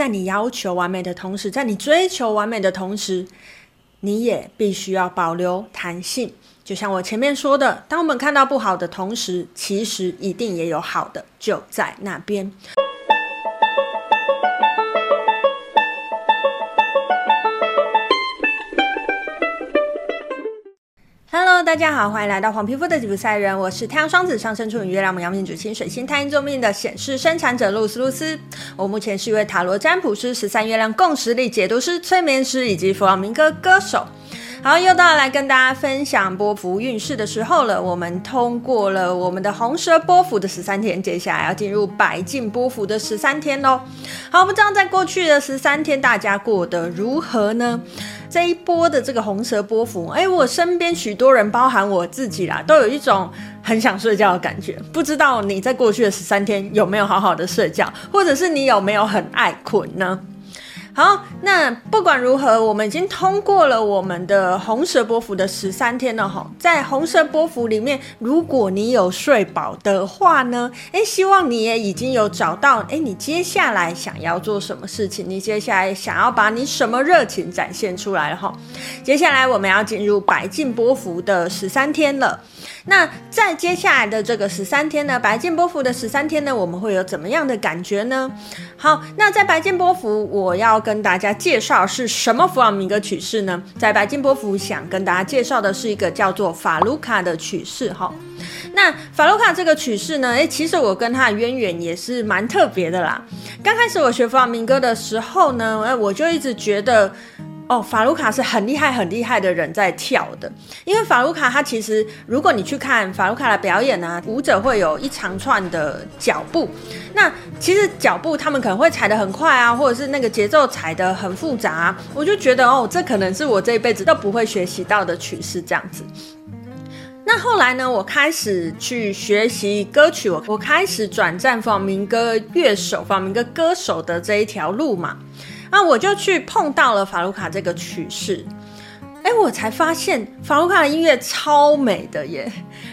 在你要求完美的同时，在你追求完美的同时，你也必须要保留弹性。就像我前面说的，当我们看到不好的同时，其实一定也有好的，就在那边。大家好，欢迎来到黄皮肤的吉普赛人，我是太阳双子上升处女月亮母羊命主星水星太阴坐命的显示生产者露丝露丝。我目前是一位塔罗占卜师、十三月亮共识力解读师、催眠师以及弗朗明哥歌手。好，又到来跟大家分享波幅运势的时候了。我们通过了我们的红蛇波幅的十三天，接下来要进入白镜波幅的十三天喽。好，不知道在过去的十三天大家过得如何呢？这一波的这个红蛇波幅，哎，我身边许多人，包含我自己啦，都有一种很想睡觉的感觉。不知道你在过去的十三天有没有好好的睡觉，或者是你有没有很爱困呢？好，那不管如何，我们已经通过了我们的红蛇波幅的十三天了哈。在红蛇波幅里面，如果你有睡饱的话呢，诶，希望你也已经有找到，诶，你接下来想要做什么事情？你接下来想要把你什么热情展现出来哈？接下来我们要进入白镜波幅的十三天了。那在接下来的这个十三天呢，白金波幅的十三天呢，我们会有怎么样的感觉呢？好，那在白金波幅，我要跟大家介绍是什么弗朗明哥曲式呢？在白金波幅，想跟大家介绍的是一个叫做法卢卡的曲式。哈，那法卢卡这个曲式呢，诶，其实我跟他的渊源也是蛮特别的啦。刚开始我学弗朗明哥的时候呢，诶，我就一直觉得。哦，法鲁卡是很厉害、很厉害的人在跳的，因为法鲁卡他其实，如果你去看法鲁卡的表演呢、啊，舞者会有一长串的脚步，那其实脚步他们可能会踩得很快啊，或者是那个节奏踩得很复杂、我就觉得哦，这可能是我这一辈子都不会学习到的曲式这样子。那后来呢，我开始去学习歌曲，我我开始转战放民歌乐手、放民歌歌手的这一条路嘛。那我就去碰到了法鲁卡这个曲式，哎，我才发现法鲁卡的音乐超美的耶，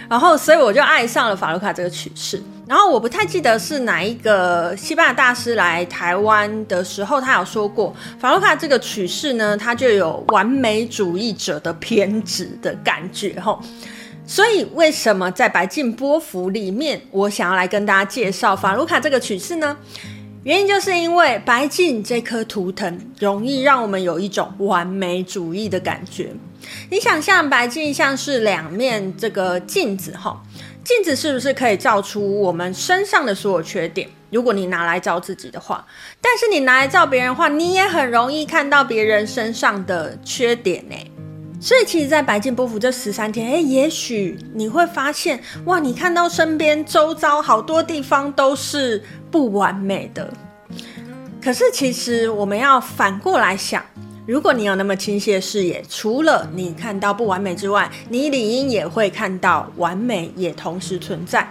然后所以我就爱上了法鲁卡这个曲式。然后我不太记得是哪一个西班牙大师来台湾的时候，他有说过法鲁卡这个曲式呢，它就有完美主义者的偏执的感觉吼。所以为什么在白镜波符里面，我想要来跟大家介绍法鲁卡这个曲式呢？原因就是因为白镜这颗图腾容易让我们有一种完美主义的感觉。你想象白镜像是两面这个镜子哈，镜子是不是可以照出我们身上的所有缺点？如果你拿来照自己的话，但是你拿来照别人的话，你也很容易看到别人身上的缺点呢。所以其实，在白金波幅这十三天，诶，也许你会发现，哇，你看到身边周遭好多地方都是不完美的。可是，其实我们要反过来想。如果你有那么清晰的视野，除了你看到不完美之外，你理应也会看到完美也同时存在。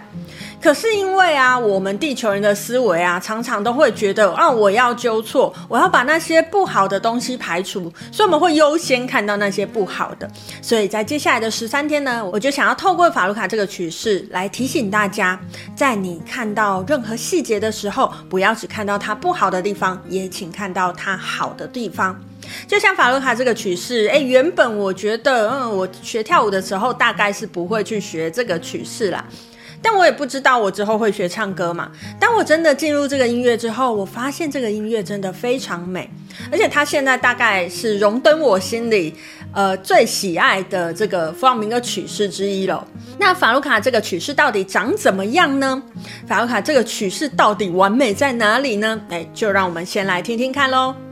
可是因为啊，我们地球人的思维啊，常常都会觉得啊，我要纠错，我要把那些不好的东西排除，所以我们会优先看到那些不好的。所以在接下来的十三天呢，我就想要透过法鲁卡这个曲式来提醒大家，在你看到任何细节的时候，不要只看到它不好的地方，也请看到它好的地方。就像法鲁卡这个曲式，诶，原本我觉得，嗯，我学跳舞的时候大概是不会去学这个曲式啦，但我也不知道我之后会学唱歌嘛。当我真的进入这个音乐之后，我发现这个音乐真的非常美，而且它现在大概是荣登我心里，呃，最喜爱的这个弗朗明哥曲式之一了。那法鲁卡这个曲式到底长怎么样呢？法鲁卡这个曲式到底完美在哪里呢？诶，就让我们先来听听看喽。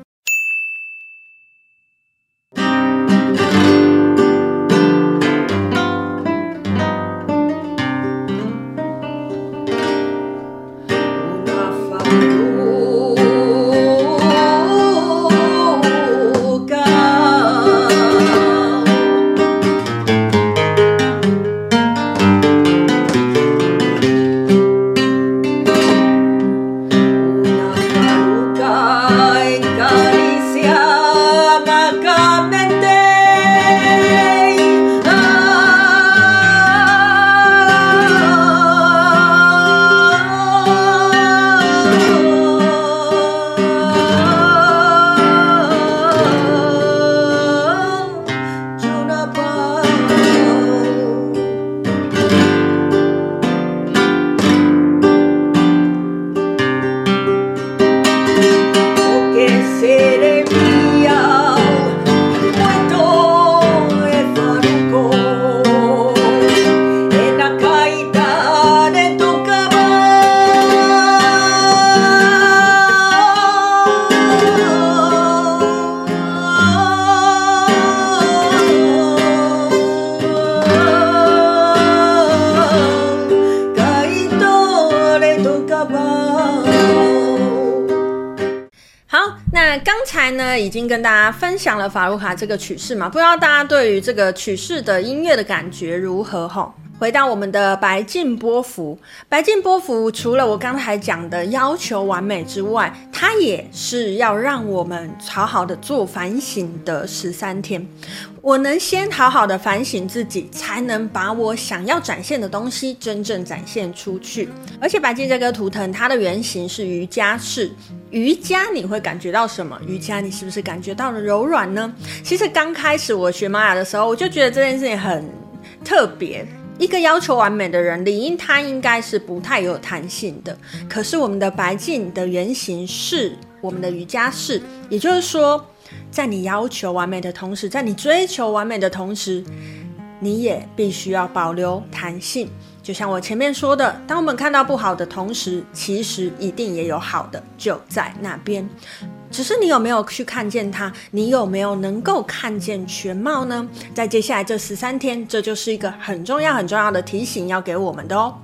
呢，已经跟大家分享了法鲁卡这个曲式嘛，不知道大家对于这个曲式的音乐的感觉如何？吼。回到我们的白镜波幅，白镜波幅除了我刚才讲的要求完美之外，它也是要让我们好好的做反省的十三天。我能先好好的反省自己，才能把我想要展现的东西真正展现出去。而且白镜这个图腾，它的原型是瑜伽式。瑜伽你会感觉到什么？瑜伽你是不是感觉到了柔软呢？其实刚开始我学玛雅的时候，我就觉得这件事情很特别。一个要求完美的人，理应他应该是不太有弹性的。可是我们的白净的原型是我们的瑜伽式，也就是说，在你要求完美的同时，在你追求完美的同时，你也必须要保留弹性。就像我前面说的，当我们看到不好的同时，其实一定也有好的就在那边。只是你有没有去看见它？你有没有能够看见全貌呢？在接下来这十三天，这就是一个很重要、很重要的提醒，要给我们的哦。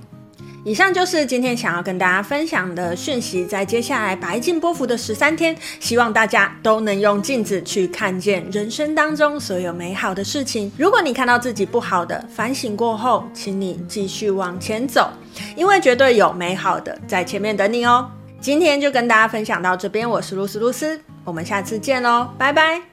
以上就是今天想要跟大家分享的讯息。在接下来白净波幅的十三天，希望大家都能用镜子去看见人生当中所有美好的事情。如果你看到自己不好的，反省过后，请你继续往前走，因为绝对有美好的在前面等你哦。今天就跟大家分享到这边，我是露丝露丝，我们下次见喽，拜拜。